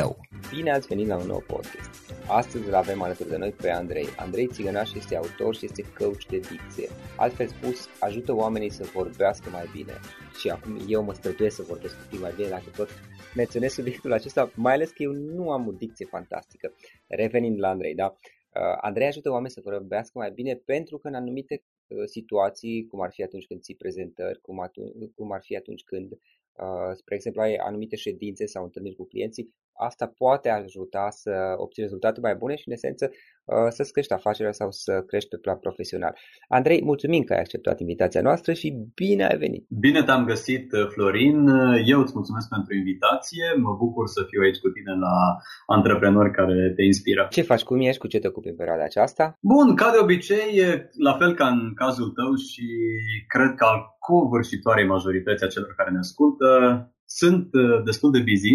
tău. Bine ați venit la un nou podcast. Astăzi îl avem alături de noi pe Andrei. Andrei Țigănaș este autor și este coach de dicție. Altfel spus, ajută oamenii să vorbească mai bine. Și acum eu mă străduiesc să vorbesc un pic mai bine dacă tot menționez subiectul acesta, mai ales că eu nu am o dicție fantastică. Revenind la Andrei, da? Uh, Andrei ajută oamenii să vorbească mai bine pentru că în anumite uh, situații, cum ar fi atunci când ții prezentări, cum, atunci, cum ar fi atunci când Uh, spre exemplu, ai anumite ședințe sau întâlniri cu clienții, asta poate ajuta să obții rezultate mai bune și, în esență, uh, să-ți crești afacerea sau să crești pe plan profesional. Andrei, mulțumim că ai acceptat invitația noastră și bine ai venit! Bine te-am găsit, uh, Florin! Eu îți mulțumesc pentru invitație, mă bucur să fiu aici cu tine la antreprenori care te inspiră. Ce faci, cum ești, cu ce te ocupi în perioada aceasta? Bun, ca de obicei, la fel ca în cazul tău și cred că al covârșitoarei majorități a celor care ne ascultă, sunt uh, destul de busy.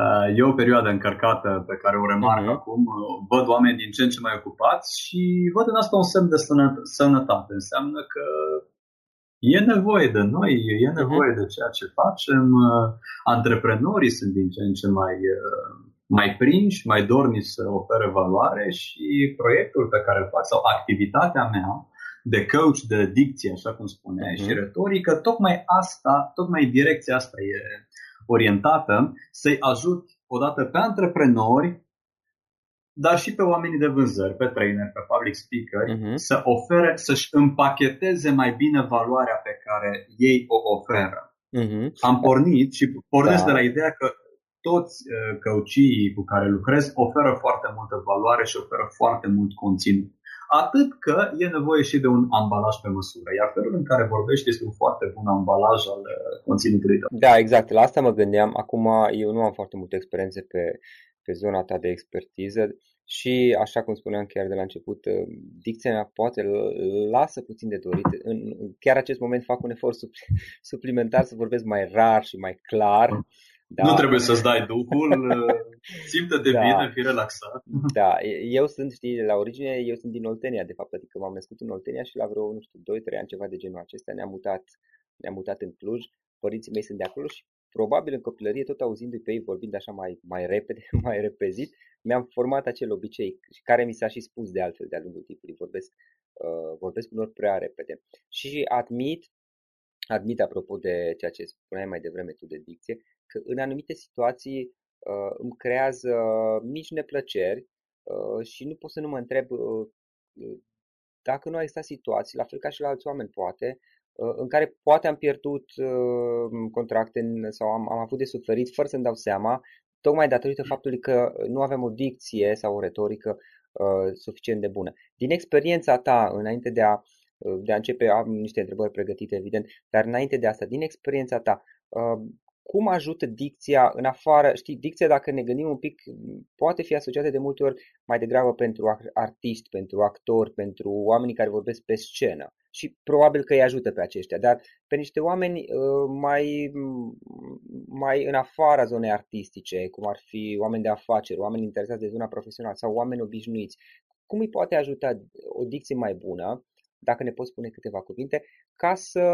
Uh, e o perioadă încărcată pe care o remarc uh-huh. acum. Văd oameni din ce în ce mai ocupați și văd în asta un semn de sănătate. Înseamnă că E nevoie de noi, e nevoie uh-huh. de ceea ce facem. Antreprenorii sunt din ce în ce mai, mai prinși, mai dorni să ofere valoare și proiectul pe care îl fac sau activitatea mea de coach de dicție, așa cum spuneai, uh-huh. și retorică, tocmai asta, tocmai direcția asta e orientată să-i ajut odată pe antreprenori dar și pe oamenii de vânzări, pe trainer, pe public speaker, uh-huh. să ofere, să-și împacheteze mai bine valoarea pe care ei o oferă. Uh-huh. Am pornit și pornesc da. de la ideea că toți uh, căucii cu care lucrez oferă foarte multă valoare și oferă foarte mult conținut. Atât că e nevoie și de un ambalaj pe măsură, iar felul în care vorbești este un foarte bun ambalaj al uh, conținutului tău. Da, exact. La asta mă gândeam. Acum eu nu am foarte multe experiențe pe pe zona ta de expertiză și, așa cum spuneam chiar de la început, uh, dicția mea poate lasă puțin de dorit. În chiar acest moment fac un efort suplimentar să vorbesc mai rar și mai clar. Da. Nu trebuie să-ți dai duhul, uh, simte de da. bine, fi relaxat. Da, eu sunt, știi, la origine, eu sunt din Oltenia, de fapt, adică m-am născut în Oltenia și la vreo, nu știu, 2-3 ani, ceva de genul acesta, ne-am mutat, ne-am mutat în Cluj, părinții mei sunt de acolo și probabil în copilărie, tot auzindu-i pe ei vorbind așa mai, mai repede, mai repezit, mi-am format acel obicei care mi s-a și spus de altfel de-a lungul timpului. Vorbesc, uh, vorbesc unor prea repede. Și admit, admit apropo de ceea ce spuneai mai devreme tu de dicție, că în anumite situații uh, îmi creează mici neplăceri uh, și nu pot să nu mă întreb uh, dacă nu a existat situații, la fel ca și la alți oameni poate, Uh, în care poate am pierdut uh, contracte sau am, am avut de suferit fără să-mi dau seama, tocmai datorită faptului că nu aveam o dicție sau o retorică uh, suficient de bună. Din experiența ta, înainte de a, de a începe, am niște întrebări pregătite, evident, dar înainte de asta, din experiența ta, cum ajută dicția în afară, știi, dicția dacă ne gândim un pic, poate fi asociată de multe ori mai degrabă pentru artiști, pentru actori, pentru oamenii care vorbesc pe scenă și probabil că îi ajută pe aceștia, dar pe niște oameni uh, mai, mai în afara zonei artistice, cum ar fi oameni de afaceri, oameni interesați de zona profesională sau oameni obișnuiți, cum îi poate ajuta o dicție mai bună, dacă ne poți spune câteva cuvinte, ca să,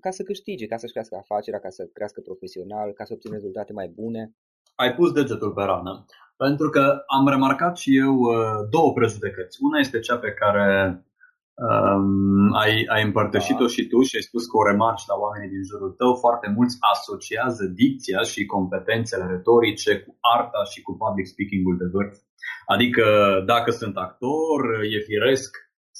ca să câștige, ca să-și crească afacerea, ca să crească profesional, ca să obțină rezultate mai bune? Ai pus degetul pe rană. Pentru că am remarcat și eu uh, două prejudecăți. Una este cea pe care Um, ai, ai împărtășit-o da. și tu și ai spus că o remarci la oamenii din jurul tău. Foarte mulți asociază dicția și competențele retorice cu arta și cu public speaking-ul de vârf. Adică dacă sunt actor, e firesc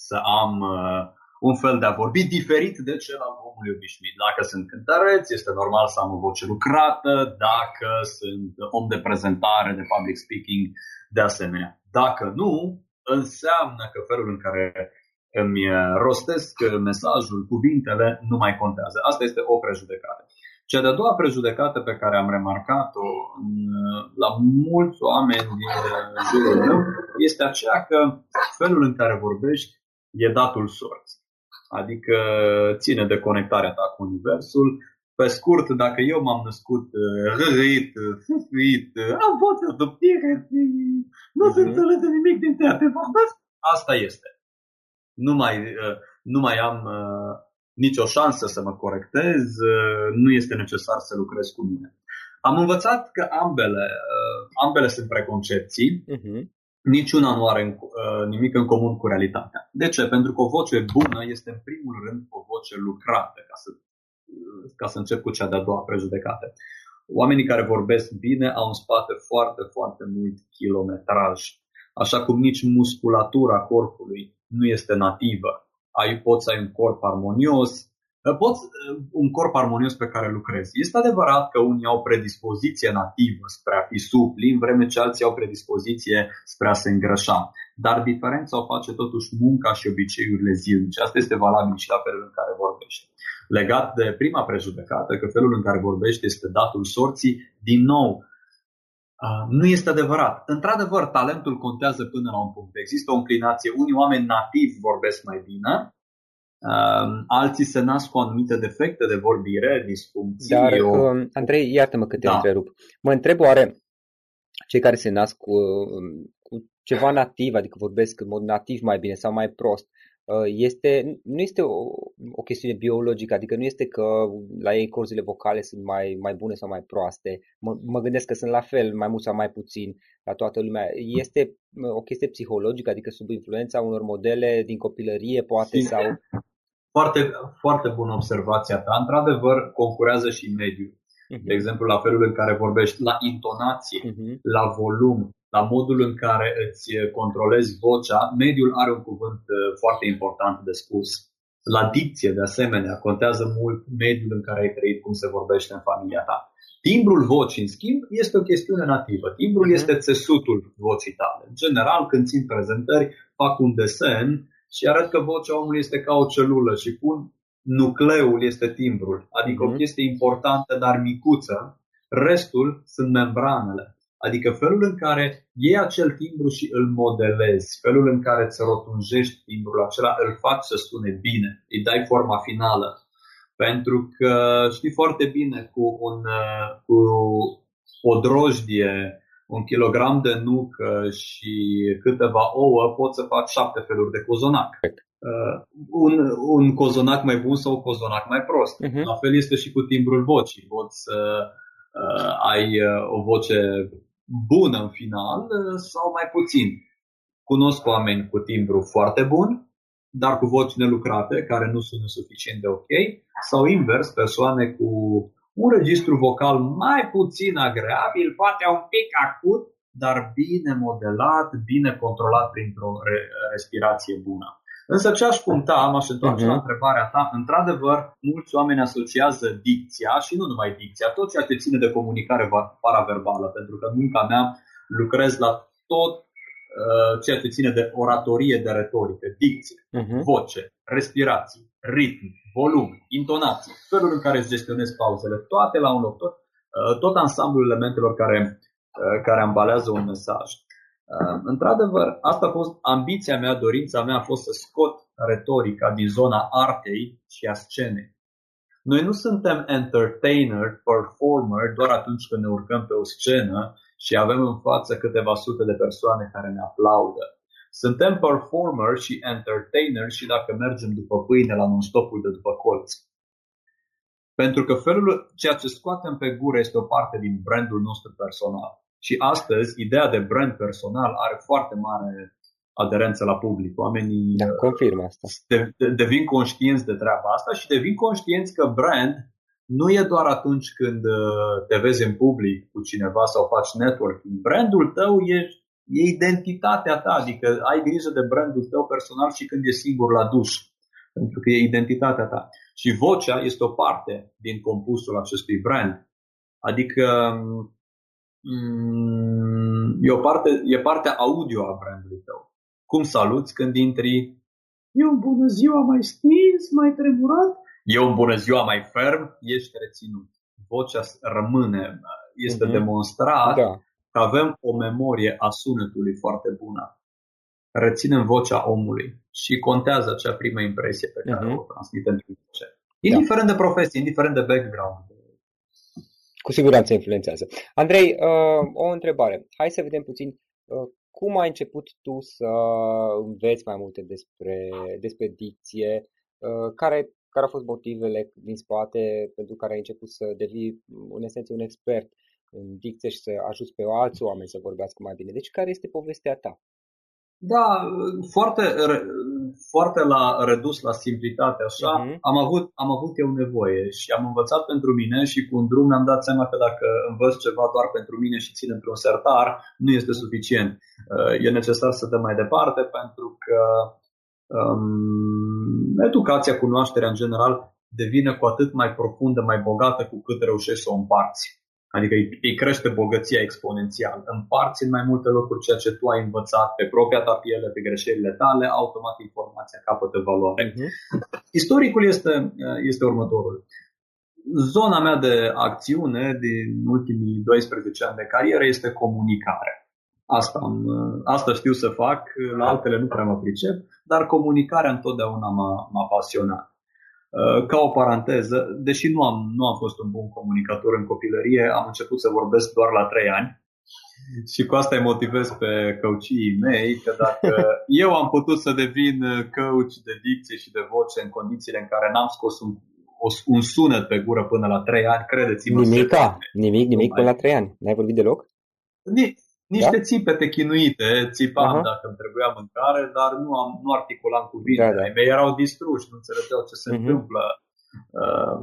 să am uh, un fel de a vorbi diferit de cel al omului obișnuit. Dacă sunt cântăreț, este normal să am o voce lucrată, dacă sunt om de prezentare, de public speaking, de asemenea. Dacă nu, înseamnă că felul în care îmi rostesc mesajul, cuvintele, nu mai contează. Asta este o prejudecată. Cea de-a doua prejudecată pe care am remarcat-o la mulți oameni din jurul meu este aceea că felul în care vorbești e datul sorții. Adică ține de conectarea ta cu Universul. Pe scurt, dacă eu m-am născut răit, fâfâit, am voce de pire, nu se mhm. înțelege nimic din ceea ce vorbesc, asta este nu mai, uh, nu mai am uh, nicio șansă să mă corectez, uh, nu este necesar să lucrez cu mine. Am învățat că ambele, ambele sunt preconcepții, uh-huh. Niciuna nu are nimic în comun cu realitatea. De ce? Pentru că o voce bună este în primul rând o voce lucrată, ca să, ca să încep cu cea de-a doua prejudecată. Oamenii care vorbesc bine au în spate foarte, foarte mult kilometraj, așa cum nici musculatura corpului nu este nativă. Ai, poți să ai un corp armonios, uh, poți uh, un corp armonios pe care lucrezi. Este adevărat că unii au predispoziție nativă spre a fi supli, în vreme ce alții au predispoziție spre a se îngrășa. Dar diferența o face totuși munca și obiceiurile zilnice. Asta este valabil și la felul în care vorbești. Legat de prima prejudecată, că felul în care vorbești este datul sorții, din nou, Uh, nu este adevărat. Într-adevăr, talentul contează până la un punct. Există o înclinație. Unii oameni nativi vorbesc mai bine, uh, alții se nasc cu anumite defecte de vorbire, disfuncții. Dar, o... uh, Andrei, iartă-mă că te da. întrerup. Mă întreb oare cei care se nasc cu, cu ceva nativ, adică vorbesc în mod nativ mai bine sau mai prost, Uh, este, nu este o, o chestiune biologică, adică nu este că la ei corzile vocale sunt mai, mai bune sau mai proaste. Mă, mă gândesc că sunt la fel, mai mult sau mai puțin la toată lumea. Este uh, o chestie psihologică, adică sub influența unor modele din copilărie, poate, și sau... Foarte, foarte bună observația ta. Într-adevăr, concurează și mediul. Uh-huh. De exemplu, la felul în care vorbești, la intonație, uh-huh. la volum, la modul în care îți controlezi vocea, mediul are un cuvânt uh, foarte important de spus. La dicție, de asemenea, contează mult mediul în care ai trăit, cum se vorbește în familia ta. Timbrul vocii, în schimb, este o chestiune nativă. Timbrul uh-huh. este țesutul vocii tale. În general, când țin prezentări, fac un desen și arăt că vocea omului este ca o celulă și pun nucleul este timbrul, adică uh-huh. o mhm. chestie importantă, dar micuță. Restul sunt membranele. Adică felul în care iei acel timbru și îl modelezi, felul în care îți rotunjești timbrul acela, îl faci să sune bine, îi dai forma finală. Pentru că știi foarte bine cu, un, cu o drojdie, un kilogram de nucă și câteva ouă, poți să faci șapte feluri de cozonac. Uh, un, un cozonac mai bun sau un cozonac mai prost. Uh-huh. La fel este și cu timbrul vocii. Poți să uh, ai uh, o voce bună în final uh, sau mai puțin. Cunosc oameni cu timbru foarte bun, dar cu voci nelucrate, care nu sună suficient de ok, sau invers, persoane cu un registru vocal mai puțin agreabil, poate un pic acut, dar bine modelat, bine controlat printr-o respirație bună. Însă ce aș puncta, m-aș întoarce uh-huh. la întrebarea ta, într-adevăr, mulți oameni asociază dicția și nu numai dicția, tot ceea ce ține de comunicare paraverbală, pentru că în munca mea lucrez la tot uh, ceea ce ține de oratorie, de retorică, dicție, uh-huh. voce, respirații, ritm, volum, intonație, felul în care îți gestionezi pauzele, toate la un loc, tot, uh, tot ansamblul elementelor care, uh, care ambalează un mesaj. Ehm, într-adevăr, asta a fost ambiția mea, dorința mea a fost să scot retorica din zona artei și a scenei. Noi nu suntem entertainer, performer doar atunci când ne urcăm pe o scenă și avem în față câteva sute de persoane care ne aplaudă. Suntem performer și entertainer și dacă mergem după pâine la non-stopul de după colț. Pentru că felul, ceea ce scoatem pe gură este o parte din brandul nostru personal. Și astăzi, ideea de brand personal are foarte mare aderență la public. Oamenii da, confirmă asta. De, de, devin conștienți de treaba asta și devin conștienți că brand nu e doar atunci când uh, te vezi în public cu cineva sau faci networking. Brandul tău e, e identitatea ta, adică ai grijă de brandul tău personal și când e singur la duș, pentru că e identitatea ta. Și vocea este o parte din compusul acestui brand. Adică Mm, e, o parte, e partea audio a brandului tău. Cum saluți când intri? E un bună ziua mai stins, mai tremurat? E un bună ziua mai ferm? Ești reținut. Vocea rămâne, este uh-huh. demonstrat da. că avem o memorie a sunetului foarte bună. Reținem vocea omului și contează acea primă impresie pe care uh-huh. o transmitem prin voce. Indiferent da. de profesie, indiferent de background, cu siguranță influențează. Andrei, uh, o întrebare. Hai să vedem puțin uh, cum ai început tu să înveți mai multe despre, despre dicție, uh, care, care au fost motivele din spate pentru care ai început să devii, în esență, un expert în dicție și să ajuți pe alți oameni să vorbească mai bine. Deci, care este povestea ta? Da, foarte, foarte la redus la simplitate, așa, uh-huh. am, avut, am avut eu nevoie și am învățat pentru mine și cu un drum mi-am dat seama că dacă învăț ceva doar pentru mine și țin într-un sertar, nu este suficient. Uh, e necesar să dăm mai departe pentru că um, educația, cunoașterea în general devine cu atât mai profundă, mai bogată cu cât reușești să o împarți. Adică îi, crește bogăția exponențial. Împarți în mai multe locuri ceea ce tu ai învățat pe propria ta piele, pe greșelile tale, automat informația capătă valoare. Uh-huh. Istoricul este, este următorul. Zona mea de acțiune din ultimii 12 ani de carieră este comunicare. Asta, am, asta știu să fac, la altele nu prea mă pricep, dar comunicarea întotdeauna m-a, m-a pasionat. Uh, ca o paranteză, deși nu am, nu am fost un bun comunicator în copilărie, am început să vorbesc doar la 3 ani și cu asta îi motivez pe coachii mei că dacă eu am putut să devin coach de dicție și de voce în condițiile în care n-am scos un, un sunet pe gură până la 3 ani, credeți-mă. Nimica, nimic, nimic până la 3 ani. N-ai vorbit deloc? Niște da? țipete chinuite, țipam uh-huh. dacă îmi trebuia mâncare, dar nu, am, nu articulam cuvinte. Da, da. Ai mei erau distruși, nu înțelegeau ce se uh-huh. întâmplă. Uh,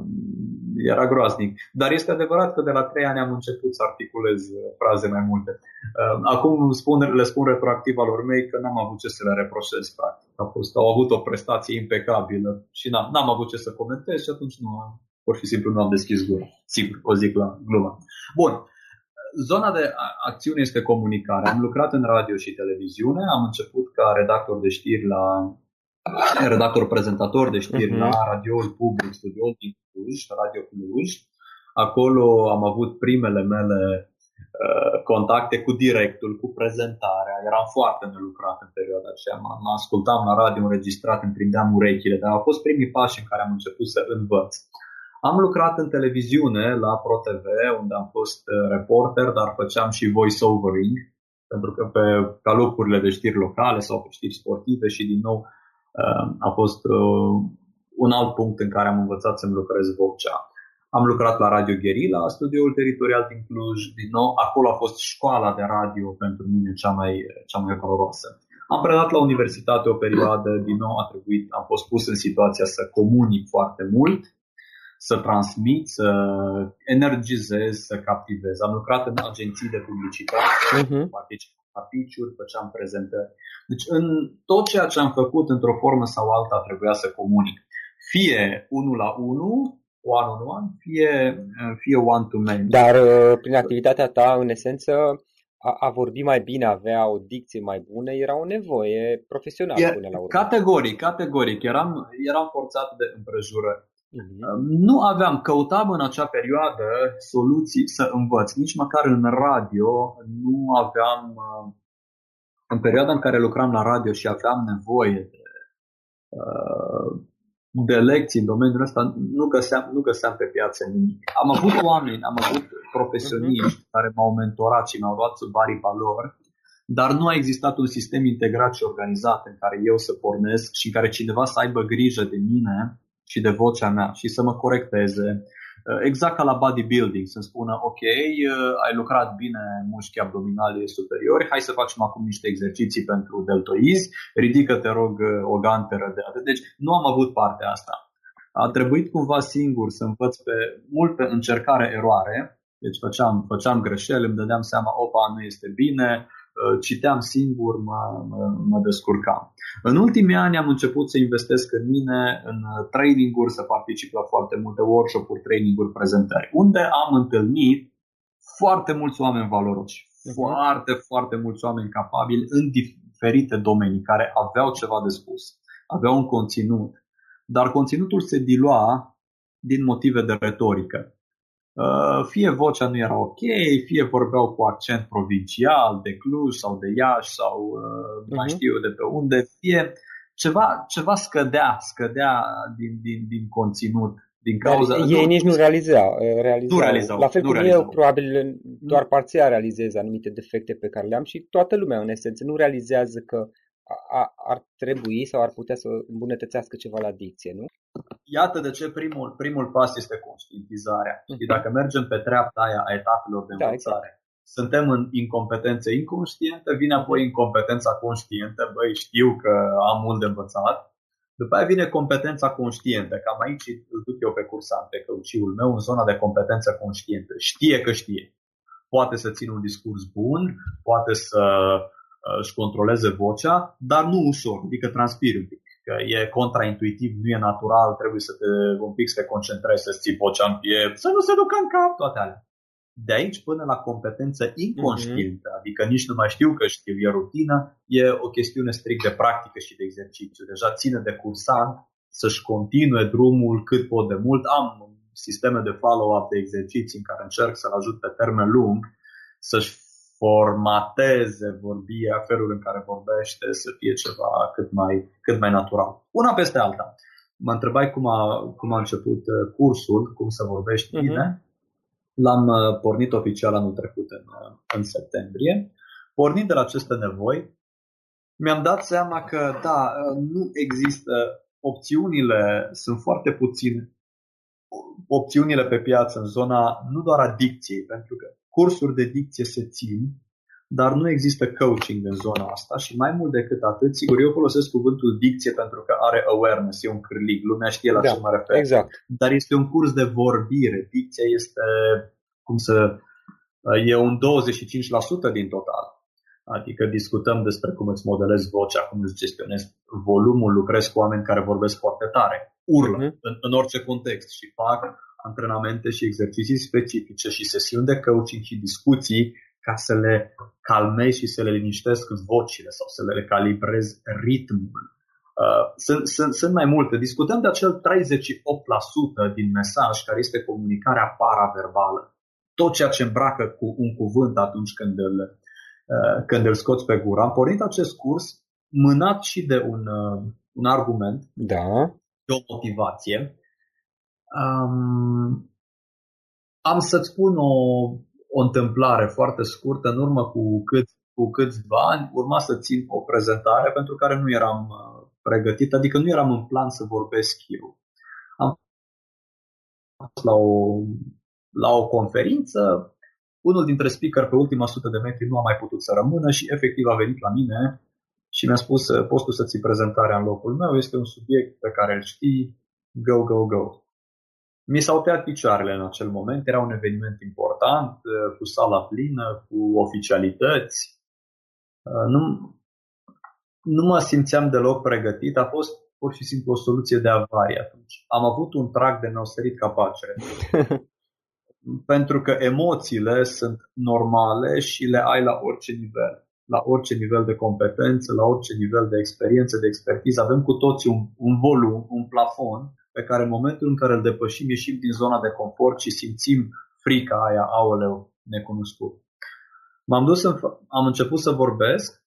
era groaznic. Dar este adevărat că de la trei ani am început să articulez uh, fraze mai multe. Uh, acum spun, le spun retroactiv alor mei că n-am avut ce să le reproșez, practic. A fost, au avut o prestație impecabilă și n-am, n-am avut ce să comentez și atunci nu am, pur și simplu nu am deschis gura. Sigur, o zic la glumă. Bun. Zona de acțiune este comunicare. Am lucrat în radio și televiziune, am început ca redactor de știri la redactor prezentator de știri uh-huh. la radioul public, studioul din Cluj, Radio Cluj. Acolo am avut primele mele uh, contacte cu directul, cu prezentarea. Eram foarte nelucrat în perioada aceea. Mă, mă ascultam la radio înregistrat, îmi prindeam urechile, dar au fost primii pași în care am început să învăț. Am lucrat în televiziune la ProTV, unde am fost uh, reporter, dar făceam și voice-overing, pentru că pe calupurile de știri locale sau pe știri sportive și din nou uh, a fost uh, un alt punct în care am învățat să-mi lucrez vocea. Am lucrat la Radio Guerilla, studioul teritorial din Cluj, din nou, acolo a fost școala de radio pentru mine cea mai, cea mai valoroasă. Am predat la universitate o perioadă, din nou a trebuit, am fost pus în situația să comunic foarte mult, să transmit, să energizez, să captivez. Am lucrat în agenții de publicitate, uh-huh. participam la pitch-uri, făceam prezentări. Deci în tot ceea ce am făcut, într-o formă sau alta, trebuia să comunic. Fie unul la unul, one on one, fie, fie one to many. Dar uh, prin activitatea ta, în esență, a, a vorbi mai bine, avea o dicție mai bună, era o nevoie profesională e, până la urmă. Categoric, categoric. Eram, eram forțat de împrejurări. Uh-huh. Nu aveam, căutam în acea perioadă soluții să învăț. Nici măcar în radio nu aveam, uh, în perioada în care lucram la radio și aveam nevoie de, uh, de lecții în domeniul ăsta, nu găseam, nu găseam pe piață nimic. Am avut oameni, am avut profesioniști uh-huh. care m-au mentorat și m-au luat sub aripa lor, dar nu a existat un sistem integrat și organizat în care eu să pornesc și în care cineva să aibă grijă de mine și de vocea mea și să mă corecteze. Uh, exact ca la bodybuilding, să-mi spună, ok, uh, ai lucrat bine mușchii abdominali superiori, hai să facem acum niște exerciții pentru deltoizi, ridică, te rog, uh, o ganteră de atât. Deci nu am avut partea asta. A trebuit cumva singur să învăț pe mult pe încercare-eroare, deci făceam, făceam greșeli, îmi dădeam seama, opa, nu este bine, Uh, citeam singur, mă, mă, mă descurcam. În ultimii ani am început să investesc în mine, în uh, training-uri, să particip la foarte multe workshop-uri, training-uri, prezentări, unde am întâlnit foarte mulți oameni valoroși, uh-huh. foarte, foarte mulți oameni capabili în diferite domenii care aveau ceva de spus, aveau un conținut, dar conținutul se dilua din motive de retorică. Uh, fie vocea nu era ok, fie vorbeau cu accent provincial de Cluj sau de Iași sau uh, mai uh-huh. știu de pe unde, fie ceva, ceva scădea, scădea din, din, din conținut. Din cauza, Dar ei nu, nici nu realizau, uh, realizau. Nu realizau. La fel cum realizau. eu probabil doar parțial realizez anumite defecte pe care le-am și toată lumea în esență nu realizează că a, ar trebui sau ar putea să îmbunătățească ceva la dicție, nu? Iată de ce primul, primul pas este conștientizarea. Uh-huh. Și dacă mergem pe treapta aia a etapelor de da, învățare, exact. suntem în incompetență inconștientă, vine apoi incompetența conștientă, băi, știu că am mult de învățat, după aia vine competența conștientă, cam aici îl duc eu pe cursant, pe căuciul meu, în zona de competență conștientă. Știe că știe. Poate să țină un discurs bun, poate să uh, își controleze vocea, dar nu ușor, adică transpiri un pic că e contraintuitiv, nu e natural, trebuie să te un pic să te concentrezi, să-ți ții vocea în piept, să nu se ducă în cap, toate alea. De aici până la competență inconștientă, mm-hmm. adică nici nu mai știu că știu, e rutină, e o chestiune strict de practică și de exercițiu. Deja ține de cursant să-și continue drumul cât pot de mult. Am sisteme de follow-up de exerciții în care încerc să-l ajut pe termen lung să-și formateze vorbia, felul în care vorbește să fie ceva cât mai, cât mai natural. Una peste alta. Mă întrebai cum a, cum a început uh, cursul, cum să vorbești uh-huh. bine. L-am uh, pornit oficial anul trecut în, uh, în septembrie. Pornind de la aceste nevoi, mi-am dat seama că, da, nu există opțiunile, sunt foarte puține opțiunile pe piață în zona nu doar a dicției, pentru că cursuri de dicție se țin, dar nu există coaching în zona asta și mai mult decât atât, sigur, eu folosesc cuvântul dicție pentru că are awareness, e un cârlig, lumea știe la da, ce mă refer. Exact. Dar este un curs de vorbire. Dicția este, cum să, e un 25% din total. Adică discutăm despre cum îți modelezi vocea, cum îți gestionezi volumul, lucrezi cu oameni care vorbesc foarte tare, urlă uh-huh. în, în orice context și fac antrenamente și exerciții specifice și sesiuni de coaching și discuții ca să le calmezi și să le liniștesc vocile sau să le calibrezi ritmul. Uh, sunt, sunt, sunt mai multe. Discutăm de acel 38% din mesaj care este comunicarea paraverbală. Tot ceea ce îmbracă cu un cuvânt atunci când îl, uh, când îl scoți pe gură. Am pornit acest curs mânat și de un, uh, un argument, da. de o motivație. Um, am să-ți spun o, o întâmplare foarte scurtă. În urmă cu, cât, cu câțiva ani urma să țin o prezentare pentru care nu eram uh, pregătit, adică nu eram în plan să vorbesc eu. Am fost la o, la o conferință, unul dintre speaker pe ultima sută de metri nu a mai putut să rămână și efectiv a venit la mine și mi-a spus poți tu să ții prezentarea în locul meu, este un subiect pe care îl știi, go, go, go. Mi s-au tăiat picioarele în acel moment, era un eveniment important, uh, cu sala plină, cu oficialități. Uh, nu, nu mă simțeam deloc pregătit, a fost pur și simplu o soluție de avarie atunci. Am avut un trag de neoserit ca pacere. Pentru că emoțiile sunt normale și le ai la orice nivel. La orice nivel de competență, la orice nivel de experiență, de expertiză. Avem cu toții un, un volum, un plafon pe care în momentul în care îl depășim, ieșim din zona de confort și simțim frica aia, aoleu, necunoscut. M-am dus, în, am început să vorbesc,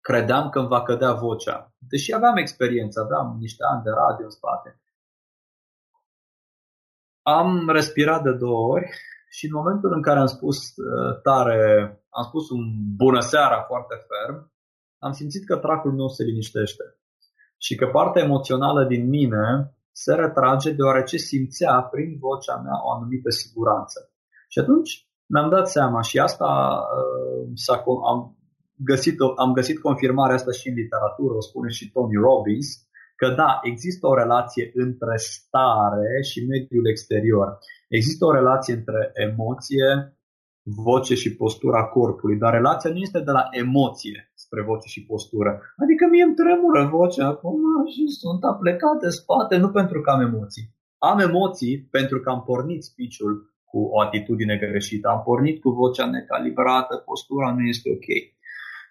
credeam că îmi va cădea vocea. Deși aveam experiență, aveam niște ani de radio în spate. Am respirat de două ori și în momentul în care am spus uh, tare, am spus un bună seara foarte ferm, am simțit că tracul meu se liniștește și că partea emoțională din mine se retrage deoarece simțea prin vocea mea o anumită siguranță. Și atunci mi-am dat seama și asta uh, am, găsit, am găsit confirmarea asta și în literatură, o spune și Tony Robbins, că da, există o relație între stare și mediul exterior. Există o relație între emoție, voce și postura corpului, dar relația nu este de la emoție spre voce și postură. Adică mie îmi tremură vocea acum și sunt aplecat de spate, nu pentru că am emoții. Am emoții pentru că am pornit speech-ul cu o atitudine greșită, am pornit cu vocea necalibrată, postura nu este ok.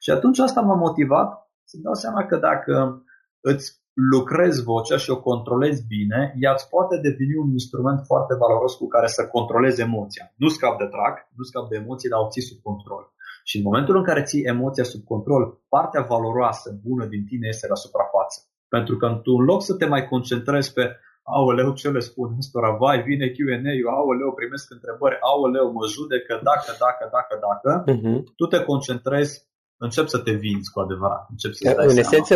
Și atunci asta m-a motivat să dau seama că dacă îți lucrezi vocea și o controlezi bine, ea îți poate deveni un instrument foarte valoros cu care să controlezi emoția. Nu scap de trac, nu scap de emoții, dar o ții sub control. Și în momentul în care ții emoția sub control, partea valoroasă, bună din tine este la suprafață. Pentru că tu, în loc să te mai concentrezi pe aoleu, ce le spun ăstora, vai, vine Q&A-ul, aoleu, primesc întrebări, aoleu, mă judecă, dacă, dacă, dacă, dacă, uh-huh. tu te concentrezi, încep să te vinzi cu adevărat. Încep să în seama. esență,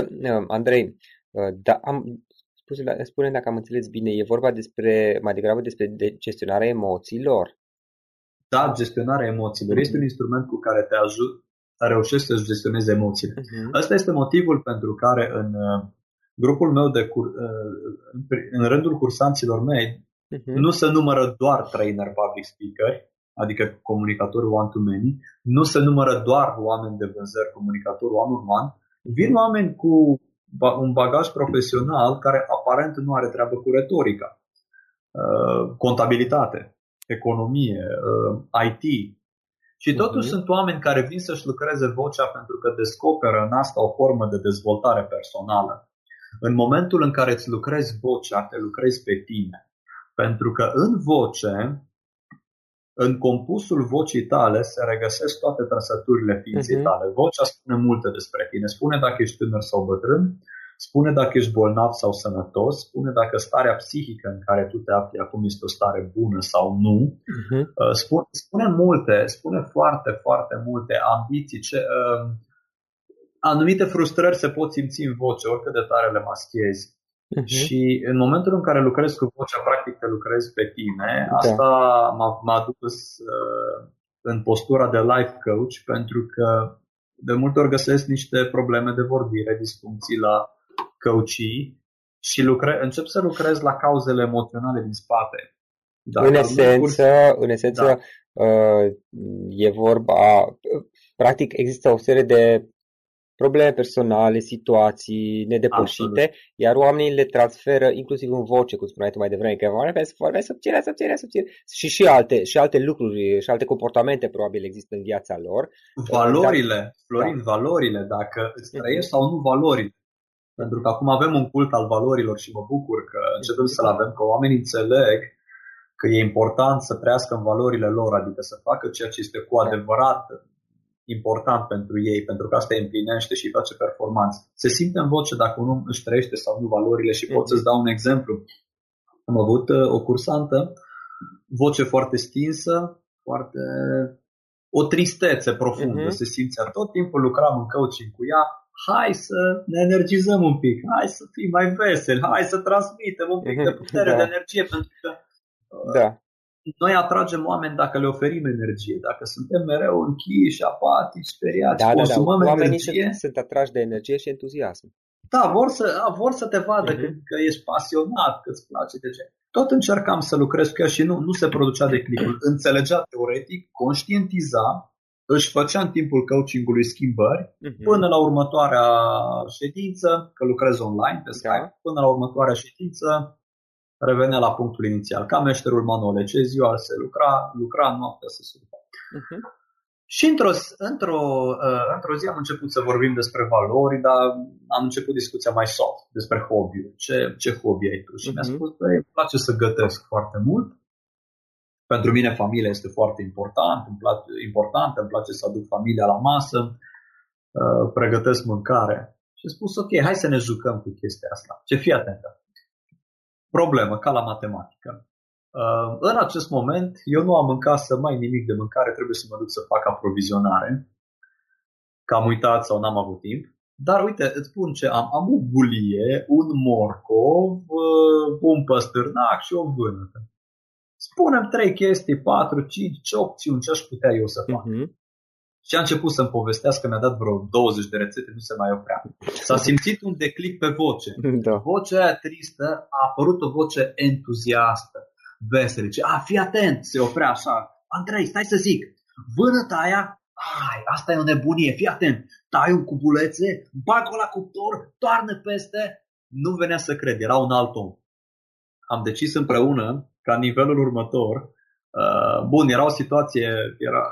Andrei, Uh, da, am, spune, spune dacă am înțeles bine, e vorba despre, mai degrabă despre de gestionarea emoțiilor. Da, gestionarea emoțiilor. Mm-hmm. Este un instrument cu care te ajut, reușești să-ți gestionezi emoțiile. Mm-hmm. Asta este motivul pentru care în uh, grupul meu de cur, uh, în rândul cursanților mei mm-hmm. nu se numără doar trainer public speaker, adică comunicatori one-to-many, nu se numără doar oameni de vânzări, comunicatori one-on-one, vin oameni cu un bagaj profesional care aparent nu are treabă cu retorica, uh, contabilitate, economie, uh, IT. Și totuși uh-huh. sunt oameni care vin să-și lucreze vocea pentru că descoperă în asta o formă de dezvoltare personală. În momentul în care îți lucrezi vocea, te lucrezi pe tine. Pentru că în voce în compusul vocii tale se regăsesc toate trăsăturile ființei uh-huh. tale. Vocea spune multe despre tine. Spune dacă ești tânăr sau bătrân, spune dacă ești bolnav sau sănătos, spune dacă starea psihică în care tu te afli acum este o stare bună sau nu. Uh-huh. Spune, spune multe, spune foarte, foarte multe ambiții. Ce, uh, anumite frustrări se pot simți în voce, oricât de tare le maschezi. Uh-huh. Și în momentul în care lucrezi cu vocea, practic te lucrezi pe tine. Da. Asta m-a, m-a dus uh, în postura de life coach pentru că de multe ori găsesc niște probleme de vorbire, disfuncții la coachii și lucre, încep să lucrez la cauzele emoționale din spate. Dacă în esență, în esență da. uh, e vorba, practic există o serie de probleme personale, situații nedepășite, Absolut. iar oamenii le transferă inclusiv în voce, cum spuneai tu mai devreme, că vorbesc, vorbesc subțire, subțire, subțire. Și și alte, și alte lucruri și alte comportamente probabil există în viața lor. Valorile, Dar, Florin, da. valorile, dacă îți trăiești sau nu valorile. Pentru că acum avem un cult al valorilor și mă bucur că începem să-l avem, că oamenii înțeleg că e important să trăiască în valorile lor, adică să facă ceea ce este cu adevărat important pentru ei, pentru că asta îi împlinește și îi face performanță. Se simte în voce dacă un om își trăiește sau nu valorile și pot să-ți dau un exemplu. Am avut uh, o cursantă, voce foarte stinsă, foarte o tristețe profundă, uh-huh. se simțea tot timpul, lucram în coaching cu ea, hai să ne energizăm un pic, hai să fim mai veseli, hai să transmitem un pic de putere, da. de energie, pentru că da. noi atragem oameni dacă le oferim energie, dacă suntem mereu închiși, apatici, speriați, da, consumăm da, da. Oamenii energie. Sunt, sunt atrași de energie și entuziasm. Da, vor să, vor să te vadă uh-huh. că, că ești pasionat, că îți place de ce. Tot încercam să lucrez cu ea și nu, nu se producea de clipul. Înțelegea teoretic, conștientiza își făcea în timpul coachingului schimbări uh-huh. până la următoarea ședință, că lucrez online pe Skype, da. până la următoarea ședință revenea la punctul inițial, ca meșterul Manole, ce ziua se lucra, lucra noaptea se surfa. Uh-huh. Și într-o, într-o, uh, într-o zi am început să vorbim despre valori, dar am început discuția mai soft, despre hobby Ce, ce hobby ai tu? Și uh-huh. mi-a mhm. spus, băi, îmi place să gătesc foarte mult pentru mine familia este foarte important, îmi place, important, îmi place să aduc familia la masă, uh, pregătesc mâncare. Și am spus, ok, hai să ne jucăm cu chestia asta. Ce fii atentă. Problemă, ca la matematică. Uh, în acest moment, eu nu am în casă mai nimic de mâncare, trebuie să mă duc să fac aprovizionare, că am uitat sau n-am avut timp. Dar uite, îți spun ce am. Am o bulie, un morcov, uh, un păstârnac și o vânătă spunem trei chestii, patru, cinci, ce opțiuni, ce aș putea eu să fac. Uh-huh. Și a început să-mi povestească, mi-a dat vreo 20 de rețete, nu se mai oprea. S-a simțit un declic pe voce. Da. Vocea aia tristă a apărut o voce entuziastă, veselă. Ce, a, fii atent, se oprea așa. Andrei, stai să zic, vânăta aia, ai, asta e o nebunie, fii atent, tai un cubulețe, bag-o la cuptor, toarnă peste. Nu venea să cred, era un alt om. Am decis împreună ca nivelul următor. Uh, bun, era o situație, era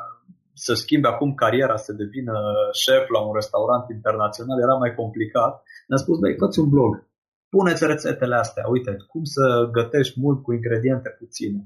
să schimbe acum cariera, să devină șef la un restaurant internațional, era mai complicat. Ne-a spus, băi, fă un blog, puneți rețetele astea, uite, cum să gătești mult cu ingrediente puține.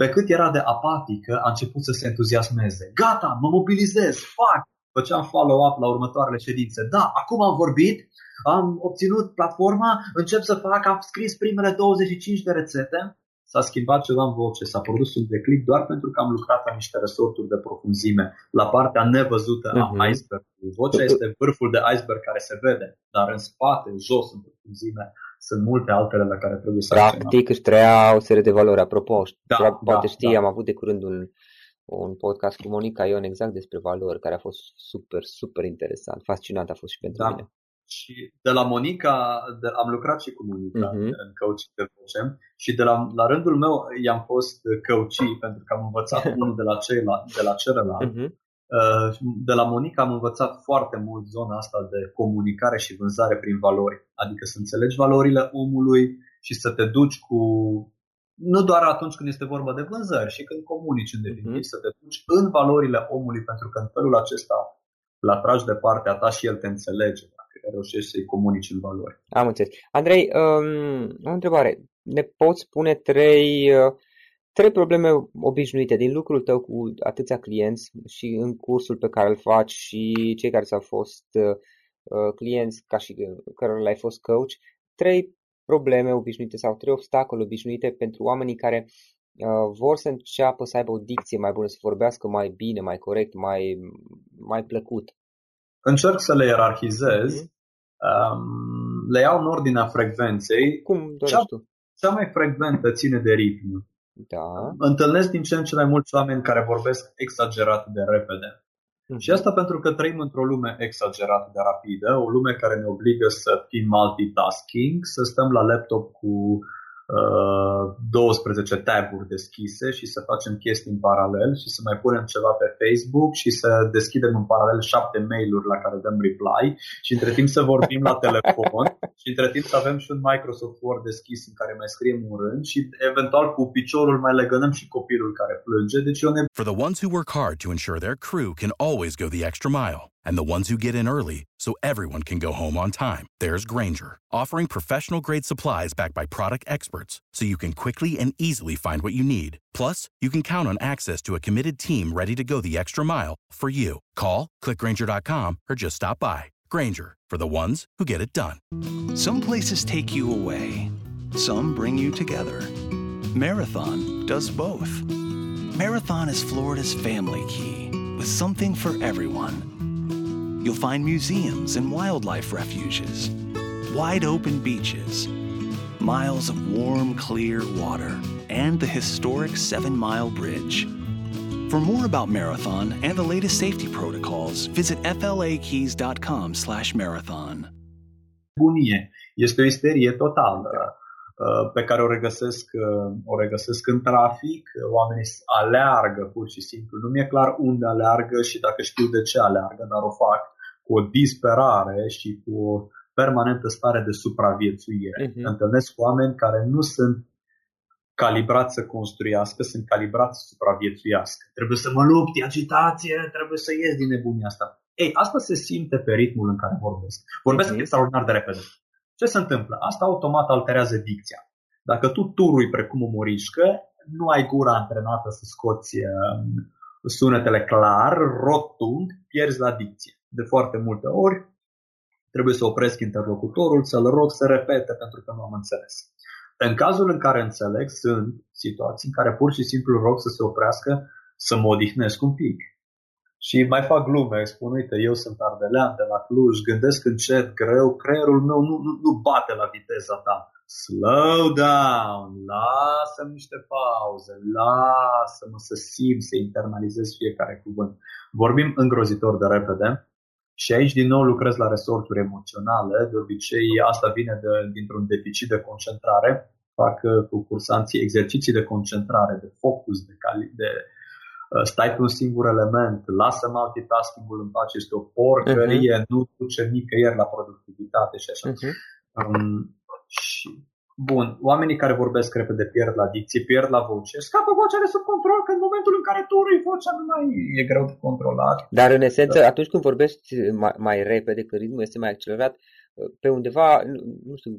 Pe cât era de apatică, a început să se entuziasmeze. Gata, mă mobilizez, fac! Făceam follow-up la următoarele ședințe. Da, acum am vorbit, am obținut platforma, încep să fac, am scris primele 25 de rețete s-a schimbat ceva în voce, s-a produs un declic doar pentru că am lucrat la niște resorturi de profunzime, la partea nevăzută a uh-huh. icebergului. Vocea este vârful de iceberg care se vede, dar în spate, jos, în profunzime, sunt multe altele la care trebuie să Practic își trăia o serie de valori. Apropo, da, poate da, știi, da. am avut de curând un, un podcast cu Monica Ion exact despre valori, care a fost super, super interesant. Fascinant a fost și pentru da. mine. Și de la Monica, de, am lucrat și cu Monica uh-huh. în coaching de voce și de la, la rândul meu i-am fost coach pentru că am învățat unul de la, ceilalți, de la celălalt. Uh-huh. De la Monica am învățat foarte mult zona asta de comunicare și vânzare prin valori. Adică să înțelegi valorile omului și să te duci cu nu doar atunci când este vorba de vânzări, și când comunici în definitiv, uh-huh. să te duci în valorile omului, pentru că în felul acesta îl atragi de partea ta și el te înțelege reușești să-i comunici în valori. Am înțeles. Andrei, um, o întrebare. Ne poți spune trei, uh, trei probleme obișnuite din lucrul tău cu atâția clienți și în cursul pe care îl faci și cei care s-au fost uh, uh, clienți ca și cărora le-ai fost coach, trei probleme obișnuite sau trei obstacole obișnuite pentru oamenii care uh, vor să înceapă să aibă o dicție mai bună, să vorbească mai bine, mai corect, mai, mai plăcut. Încerc să le ierarhizez, mm-hmm. um, le iau în ordinea frecvenței. Cum dorești cea, tu? Cea mai frecventă ține de ritm. Da. Întâlnesc din ce în ce mai mulți oameni care vorbesc exagerat de repede. Mm-hmm. Și asta pentru că trăim într-o lume exagerat de rapidă, o lume care ne obligă să fim multitasking, să stăm la laptop cu 12 uh, taburi deschise și să facem chestii în paralel și să mai punem ceva pe Facebook și să deschidem în paralel șapte mail-uri la care dăm reply și între timp să vorbim la telefon și între timp să avem și un Microsoft Word deschis în care mai scriem un rând și eventual cu piciorul mai legănăm și copilul care plânge. Deci eu ne... For the ones who work hard to ensure their crew can always go the extra mile and the ones who get in early so everyone can go home on time. There's Granger, offering professional grade supplies backed by product experts so you can quickly and easily find what you need. Plus, you can count on access to a committed team ready to go the extra mile for you. Call, clickgranger.com, or just stop by. Granger, for the ones who get it done. Some places take you away, some bring you together. Marathon does both. Marathon is Florida's family key with something for everyone You'll find museums and wildlife refuges, wide open beaches, miles of warm, clear water, and the historic Seven Mile Bridge. For more about Marathon and the latest safety protocols, visit flakeys.com slash marathon. Bunie. Este o isterie totală pe care o regăsesc, uh, o regăsesc în trafic. Oamenii aleargă pur și simplu. Nu mi-e clar unde aleargă și dacă știu de ce aleargă, dar o fac cu o disperare și cu o permanentă stare de supraviețuire. Uh-huh. Întâlnesc oameni care nu sunt calibrați să construiască, sunt calibrați să supraviețuiască. Trebuie să mă lupti, agitație, trebuie să ies din nebunia asta. Ei, asta se simte pe ritmul în care vorbesc. Vorbesc uh-huh. extraordinar de repede. Ce se întâmplă? Asta automat alterează dicția. Dacă tu turui precum o morișcă, nu ai gura antrenată să scoți um, sunetele clar, rotund, pierzi la dicție de foarte multe ori, trebuie să opresc interlocutorul, să-l rog să repete pentru că nu am înțeles. În cazul în care înțeleg, sunt situații în care pur și simplu rog să se oprească, să mă odihnesc un pic. Și mai fac glume, spun, uite, eu sunt ardelean de la Cluj, gândesc încet, greu, creierul meu nu, nu, nu bate la viteza ta. Slow down, lasă niște pauze, lasă-mă să simt, să internalizez fiecare cuvânt. Vorbim îngrozitor de repede, și aici din nou lucrez la resorturi emoționale. De obicei asta vine de, dintr-un deficit de concentrare. Fac uh, cu cursanții exerciții de concentrare, de focus, de, cali- de uh, stai pe un singur element, lasă multitasking-ul în pace, este o porcărie, uh-huh. nu duce nicăieri la productivitate și așa. Uh-huh. Um, și Bun, oamenii care vorbesc repede pierd la dicție, pierd la voce, scapă vocea de sub control, că în momentul în care tu râi vocea nu mai e greu de controlat. Dar în esență, da. atunci când vorbești mai, mai repede, că ritmul este mai accelerat, pe undeva, nu știu,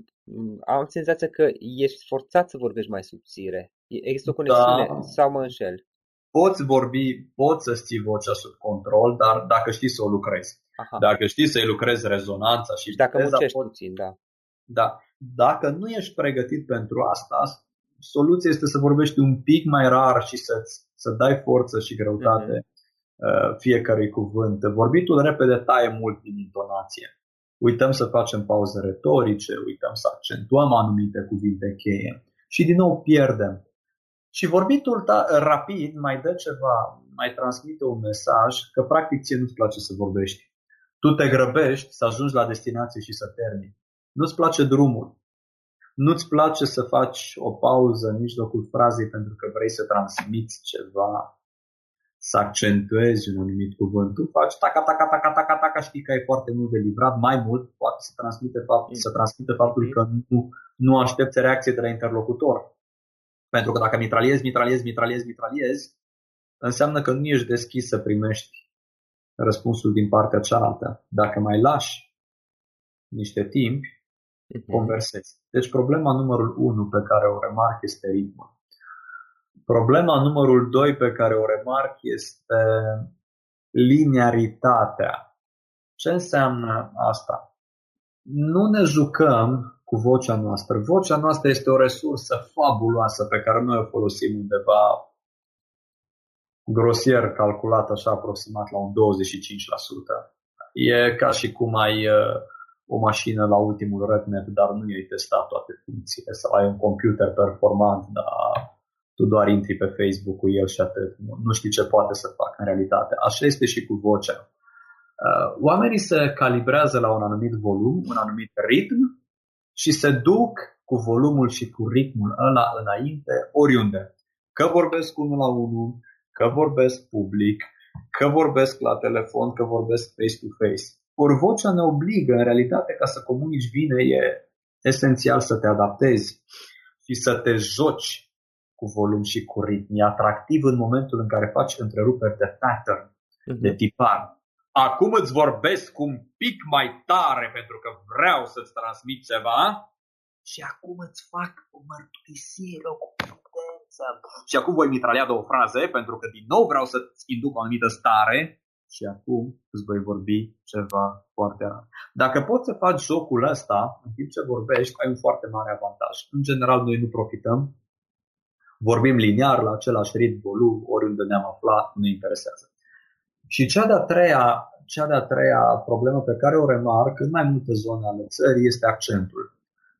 am senzația că ești forțat să vorbești mai subțire. Există o conexiune da. sau mă înșel? Poți vorbi, poți să ții vocea sub control, dar dacă știi să o lucrezi. Aha. Dacă știi să-i lucrezi rezonanța și, și dacă muncești poți... puțin, da. Da. Dacă nu ești pregătit pentru asta, soluția este să vorbești un pic mai rar și să, să dai forță și greutate mm-hmm. fiecărui cuvânt. Vorbitul repede taie mult din intonație. Uităm să facem pauze retorice, uităm să accentuăm anumite cuvinte cheie și din nou pierdem. Și vorbitul ta, rapid mai dă ceva, mai transmite un mesaj că practic ție nu-ți place să vorbești. Tu te grăbești să ajungi la destinație și să termini. Nu-ți place drumul. Nu-ți place să faci o pauză în mijlocul frazei pentru că vrei să transmiți ceva, să accentuezi un anumit cuvânt. Tu faci taca, taca, taca, taca, taca, știi că ai foarte mult de livrat, mai mult poate să transmite, fapt, să transmite faptul că nu, nu aștepți reacție de la interlocutor. Pentru că dacă mitraliezi, mitraliezi, mitraliezi, mitraliezi, înseamnă că nu ești deschis să primești răspunsul din partea cealaltă. Dacă mai lași niște timp, uh-huh. conversezi. Deci problema numărul 1 pe care o remarc este ritmul. Problema numărul 2 pe care o remarc este liniaritatea. Ce înseamnă asta? Nu ne jucăm cu vocea noastră. Vocea noastră este o resursă fabuloasă pe care noi o folosim undeva grosier calculat așa aproximat la un 25%. E ca și cum ai uh, o mașină la ultimul RedNet, dar nu ai testat toate funcțiile sau ai un computer performant, dar tu doar intri pe Facebook cu el și atât. Nu știi ce poate să facă în realitate. Așa este și cu vocea. Uh, oamenii se calibrează la un anumit volum, un anumit ritm și se duc cu volumul și cu ritmul ăla înainte, oriunde. Că vorbesc unul la unul, că vorbesc public, că vorbesc la telefon, că vorbesc face-to-face. Ori vocea ne obligă, în realitate, ca să comunici bine, e esențial să te adaptezi și să te joci cu volum și cu ritm. E atractiv în momentul în care faci întreruperi de pattern, uh-huh. de tipar. Acum îți vorbesc un pic mai tare pentru că vreau să-ți transmit ceva și acum îți fac o mărturisire, o prudență. Și acum voi mitralea două fraze pentru că din nou vreau să-ți induc o anumită stare și acum îți voi vorbi ceva foarte rar. Dacă poți să faci jocul ăsta în timp ce vorbești, ai un foarte mare avantaj. În general, noi nu profităm. Vorbim liniar, la același ritm, volum, oriunde ne-am aflat, nu ne interesează. Și cea de-a treia, cea de-a treia problemă pe care o remarc în mai multe zone ale țării este accentul.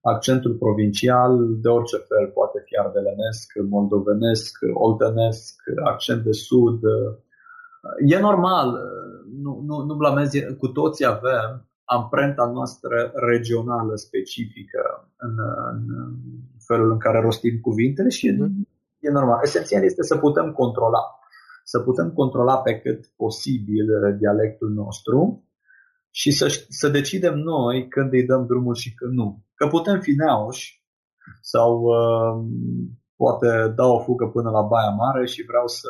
Accentul provincial, de orice fel, poate fi ardelenesc, moldovenesc, oltenesc, accent de sud, E normal, nu, nu, nu blamez, cu toții avem amprenta noastră regională specifică în, în felul în care rostim cuvintele și mm. e normal. Esențial este să putem controla, să putem controla pe cât posibil dialectul nostru și să, să decidem noi când îi dăm drumul și când nu. Că putem fi neauși sau uh, poate da o fugă până la Baia Mare și vreau să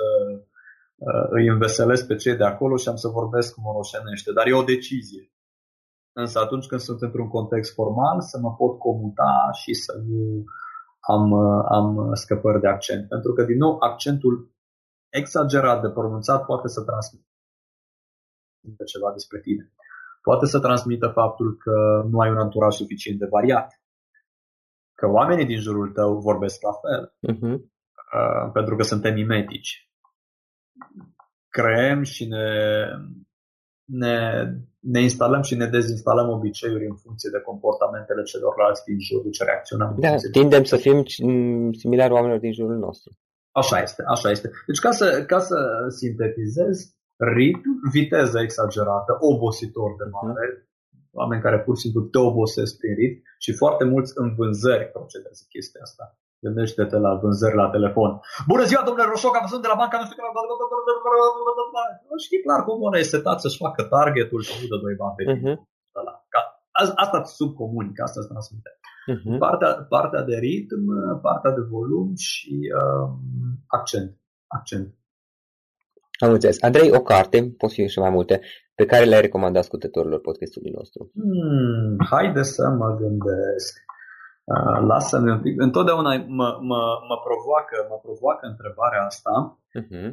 Uh, îi înveselesc pe cei de acolo și am să vorbesc cum moroșenește, dar e o decizie. Însă atunci când sunt într-un context formal, să mă pot comuta și să nu am, uh, am scăpări de accent. Pentru că, din nou, accentul exagerat de pronunțat poate să transmită ceva despre tine. Poate să transmită faptul că nu ai un anturaj suficient de variat. Că oamenii din jurul tău vorbesc la fel. Uh-huh. Uh, pentru că suntem mimetici creăm și ne, ne, ne instalăm și ne dezinstalăm obiceiuri în funcție de comportamentele celorlalți din jur, ce reacționăm. Da, tindem să fim similari oamenilor din jurul nostru. Așa este, așa este. Deci ca să, ca să sintetizez, ritm, viteză exagerată, obositor de mare, oameni care pur și simplu te obosesc prin ritm și foarte mulți în vânzări procedează chestia asta. Gândește-te la vânzări la telefon. Bună ziua, domnule Roșoc, am sunt de la banca, nu știu că... Știi clar cum ăla e setat să-și facă targetul și nu dă doi bani pe uh-huh. Asta subcomunică, asta se transmite. Uh-huh. Partea, partea de ritm, partea de volum și um, accent. accent. Am înțeles. Andrei, o carte, pot fi și mai multe, pe care le-ai recomandat ascultătorilor podcastului nostru? Hmm, haide să mă gândesc. Uh, lasă-mi un pic. Întotdeauna mă, mă, mă, provoacă, mă provoacă întrebarea asta. Uh-huh.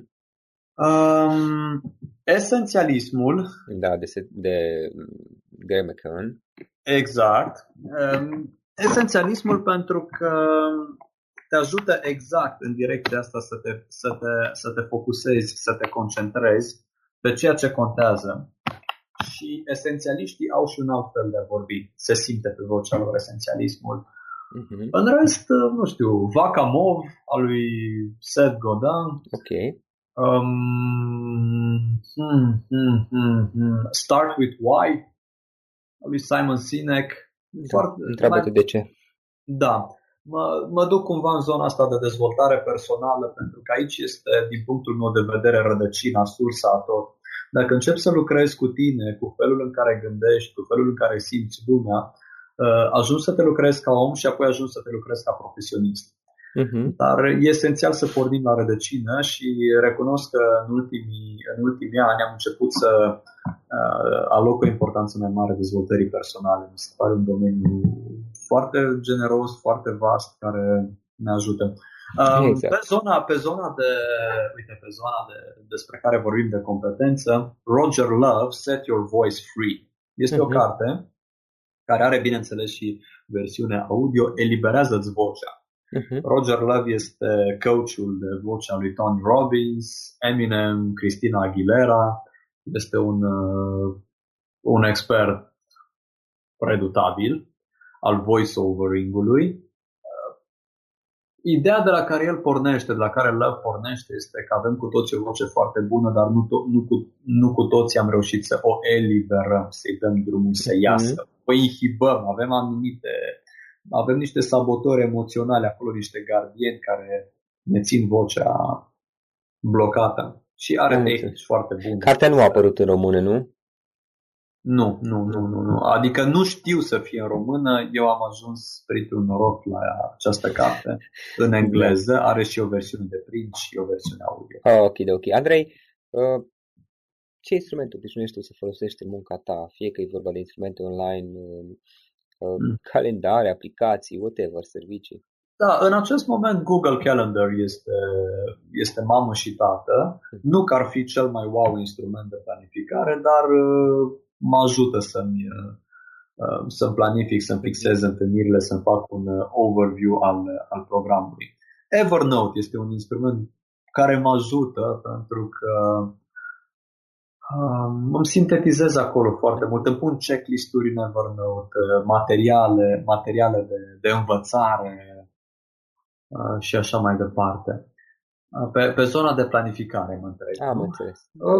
Um, esențialismul. Da, de, de Graham McKeown. Exact. Um, esențialismul pentru că te ajută exact în direcția asta să te, să te, să te focusezi, să te concentrezi pe ceea ce contează. Și esențialiștii au și un alt fel de a vorbi. Se simte pe vocea lor esențialismul. Uh-huh. În rest, nu știu, Vaca Mov al lui Seth Godin. Ok. Um, hmm, hmm, hmm, hmm. Start with Why al lui Simon Sinek. Da, Foarte, întreabă mai... de ce. Da. Mă, mă duc cumva în zona asta de dezvoltare personală pentru că aici este, din punctul meu de vedere, rădăcina, sursa a tot. Dacă începi să lucrezi cu tine, cu felul în care gândești, cu felul în care simți lumea, Uh, ajungi să te lucrezi ca om și apoi ajungi să te lucrezi ca profesionist. Uh-huh. Dar e esențial să pornim la rădăcină și recunosc că în ultimii, în ultimii ani am început să uh, aloc o importanță mai mare dezvoltării personale. Mi se pare un domeniu foarte generos, foarte vast, care ne ajută. Um, exact. Pe zona, pe zona de, uite, pe zona de, despre care vorbim de competență, Roger Love, Set Your Voice Free. Este uh-huh. o mhm. carte care are, bineînțeles, și versiunea audio, eliberează-ți vocea. Uh-huh. Roger Love este coachul de voce a lui Tony Robbins, Eminem, Christina Aguilera, este un, uh, un expert redutabil al voice-overing-ului ideea de la care el pornește, de la care Love pornește, este că avem cu toții o voce foarte bună, dar nu, to- nu, cu, nu cu toții am reușit să o eliberăm, să-i dăm drumul să mhm. iasă. Mm-hmm. O inhibăm, avem anumite, avem niște sabotori emoționale acolo, niște gardieni care ne țin vocea blocată. Și are tehnici foarte bune. Cartea nu a apărut în română, nu? Nu, nu, nu, nu, nu. Adică nu știu să fie în română. Eu am ajuns printr-un noroc la această carte în engleză. Are și o versiune de print și o versiune audio. Oh, ok, ok. Andrei, uh, ce instrument obișnuiești tu să folosești în munca ta? Fie că e vorba de instrumente online, uh, uh, mm. calendare, aplicații, whatever, servicii. Da, în acest moment Google Calendar este, este mamă și tată. Mm. Nu că ar fi cel mai wow instrument de planificare, dar uh, mă ajută să-mi, uh, uh, să-mi planific, să-mi fixez întâlnirile, să-mi fac un uh, overview al, al programului. Evernote este un instrument care mă ajută pentru că um, îmi sintetizez acolo foarte mult, îmi pun checklist-uri în Evernote, materiale, materiale de, de învățare uh, și așa mai departe. Pe, pe zona de planificare mă întreb. Am înțeles.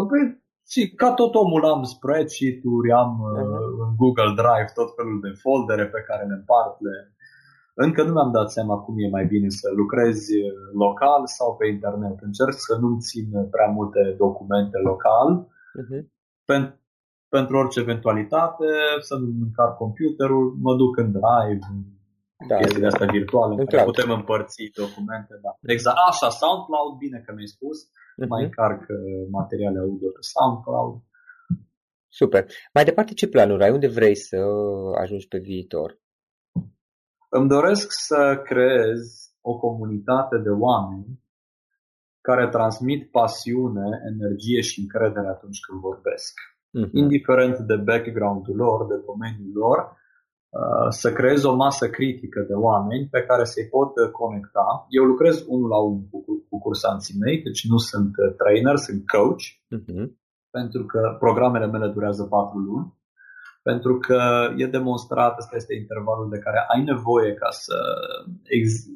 Păi, și ca tot omul am spreadsheet-uri, am uh-huh. în Google Drive tot felul de foldere pe care le împart. Le... Încă nu mi-am dat seama cum e mai bine să lucrezi local sau pe internet. Încerc să nu-mi țin prea multe documente local. Uh-huh. Pen- pentru orice eventualitate, să nu încarc computerul, mă duc în Drive, da, chestii de astea virtuale, în care putem împărți documente. Da. Exact. Așa, SoundCloud, bine că mi-ai spus uh-huh. mai încarc materiale audio pe SoundCloud. Super. Mai departe, ce planuri ai? Unde vrei să ajungi pe viitor? Îmi doresc să creez o comunitate de oameni care transmit pasiune, energie și încredere atunci când vorbesc. Uh-huh. Indiferent de background-ul lor, de domeniul lor, Uh, să creez o masă critică de oameni pe care să-i pot uh, conecta. Eu lucrez unul la unul cu, cu cursanții mei, deci nu sunt uh, trainer, sunt coach, uh-huh. pentru că programele mele durează patru luni, pentru că e demonstrat, ăsta este intervalul de care ai nevoie ca să, ex-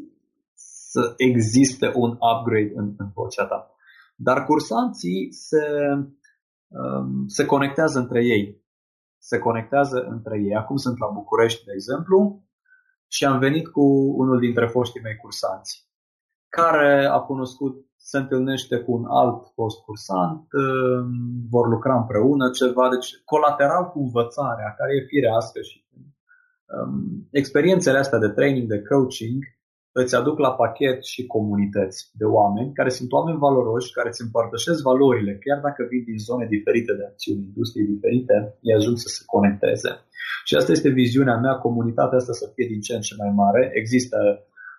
să existe un upgrade în, în vocea ta. Dar cursanții se, um, se conectează între ei se conectează între ei. Acum sunt la București, de exemplu, și am venit cu unul dintre foștii mei cursanți, care a cunoscut, se întâlnește cu un alt fost cursant, um, vor lucra împreună ceva, deci colateral cu învățarea, care e firească și um, experiențele astea de training, de coaching, îți aduc la pachet și comunități de oameni care sunt oameni valoroși, care îți împărtășesc valorile, chiar dacă vin din zone diferite de acțiuni, industrie diferite, ei ajung să se conecteze. Și asta este viziunea mea, comunitatea asta să fie din ce în ce mai mare. Există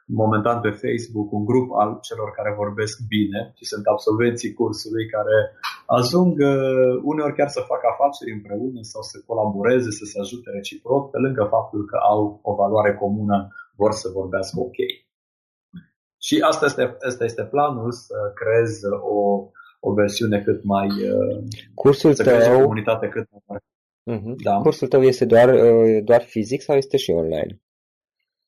momentan pe Facebook un grup al celor care vorbesc bine și sunt absolvenții cursului care ajung uh, uneori chiar să facă afaceri împreună sau să colaboreze, să se ajute reciproc, pe lângă faptul că au o valoare comună vor să vorbească ok. Și asta este, asta este planul, să creez o, o versiune cât mai... Uh, Cursul să tău... o comunitate cât mai mare. Uh-huh. Da. Cursul tău este doar, uh, doar fizic sau este și online?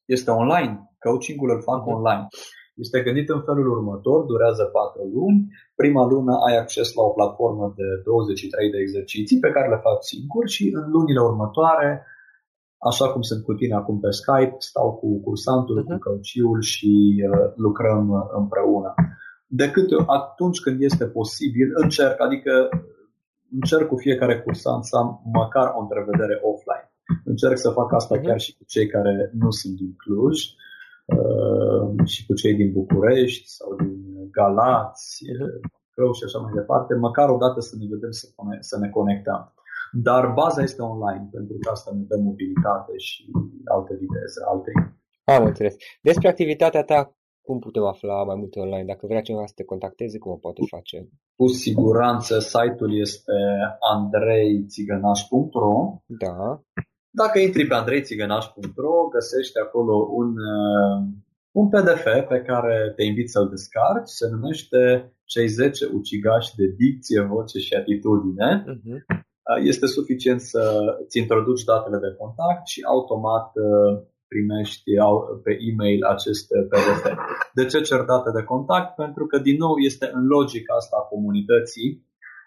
Este online. Coachingul îl fac uh-huh. online. Este gândit în felul următor, durează 4 luni. Prima lună ai acces la o platformă de 23 de exerciții pe care le fac singur și în lunile următoare așa cum sunt cu tine acum pe Skype, stau cu cursantul, uh-huh. cu mhm. căuciul și uh, lucrăm uh, împreună. Decât atunci când este posibil, încerc, adică încerc cu fiecare cursant să am măcar o întrevedere offline. Încerc să fac asta uh-huh. chiar și cu cei care nu sunt din Cluj uh, și cu cei din București sau din Galați, uh-huh. și așa mai departe, măcar o dată să ne vedem să, să ne conectăm. Dar baza este online, pentru că asta ne dă mobilitate și alte viteze, alte... Am înțeles. Despre activitatea ta cum putem afla mai multe online? Dacă vrea cineva să te contacteze, cum o poate face? Cu siguranță site-ul este andreițigănaș.ro Da. Dacă intri pe andreițigănaș.ro găsești acolo un, uh, un PDF pe care te invit să-l descarci. Se numește Cei 10 ucigași de dicție, voce și atitudine. Uh-huh. Este suficient să ți introduci datele de contact și automat uh, primești pe e-mail acest PDF. De ce cer date de contact? Pentru că, din nou, este în logica asta a comunității.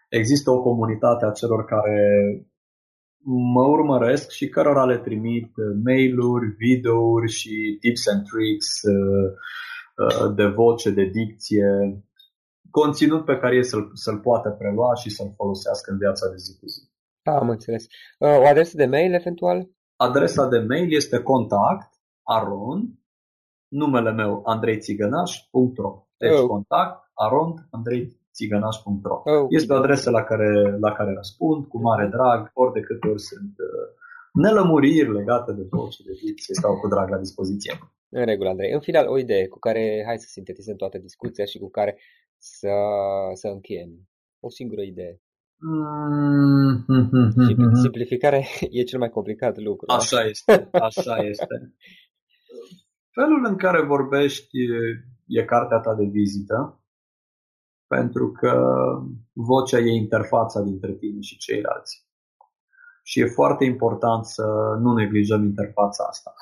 Există o comunitate a celor care mă urmăresc și cărora le trimit mail-uri, videouri și tips and tricks uh, uh, de voce, de dicție, conținut pe care ei să-l, să-l poată prelua și să-l folosească în viața de zi cu zi. Am înțeles. Uh, o adresă de mail eventual? Adresa de mail este contact aron numele meu andreițigănaș.ro Deci oh. contact aron andreițigănaș.ro oh. Este o adresă la care, la care răspund cu mare drag, ori de câte ori sunt uh, nelămuriri legate de voce, de dicție, stau cu drag la dispoziție. În regulă, Andrei. În final, o idee cu care hai să sintetizăm toată discuția și cu care să, să încheiem. O singură idee. Mm-hmm. Simplificarea e cel mai complicat lucru. Da? Așa este, așa este. Felul în care vorbești e cartea ta de vizită, pentru că vocea e interfața dintre tine și ceilalți. Și e foarte important să nu neglijăm interfața asta.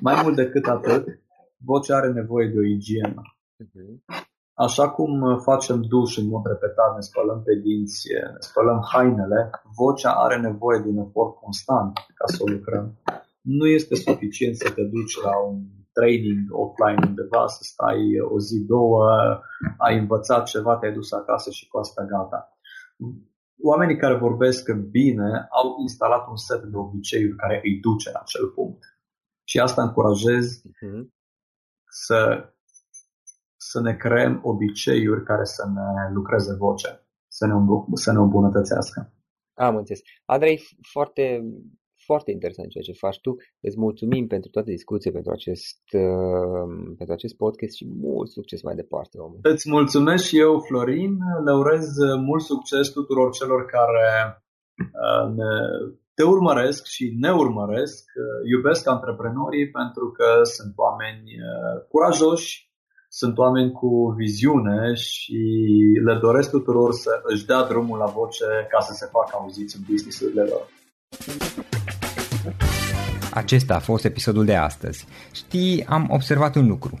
Mai mult decât atât, vocea are nevoie de o igienă. Uh-huh. Așa cum uh, facem duș în mod repetat, ne spălăm pe dinți, ne spălăm hainele, vocea are nevoie de un efort constant ca să o lucrăm. Nu este suficient să te duci la un training offline undeva, să stai o zi, două, ai învățat ceva, te-ai dus acasă și cu asta gata. Oamenii care vorbesc bine au instalat un set de obiceiuri care îi duce la acel punct. Și asta încurajez uh-huh. să să ne creăm obiceiuri care să ne lucreze vocea, să ne, să ne îmbunătățească. Am înțeles. Andrei, foarte, foarte interesant ceea ce faci tu. Îți mulțumim pentru toate discuții, pentru acest, uh, pentru acest podcast și mult succes mai departe. Om. Îți mulțumesc și eu, Florin. Le urez mult succes tuturor celor care uh, ne, te urmăresc și ne urmăresc. Iubesc antreprenorii pentru că sunt oameni uh, curajoși, sunt oameni cu viziune și le doresc tuturor să își dea drumul la voce ca să se facă auziți în business-urile lor. Acesta a fost episodul de astăzi. Știi, am observat un lucru.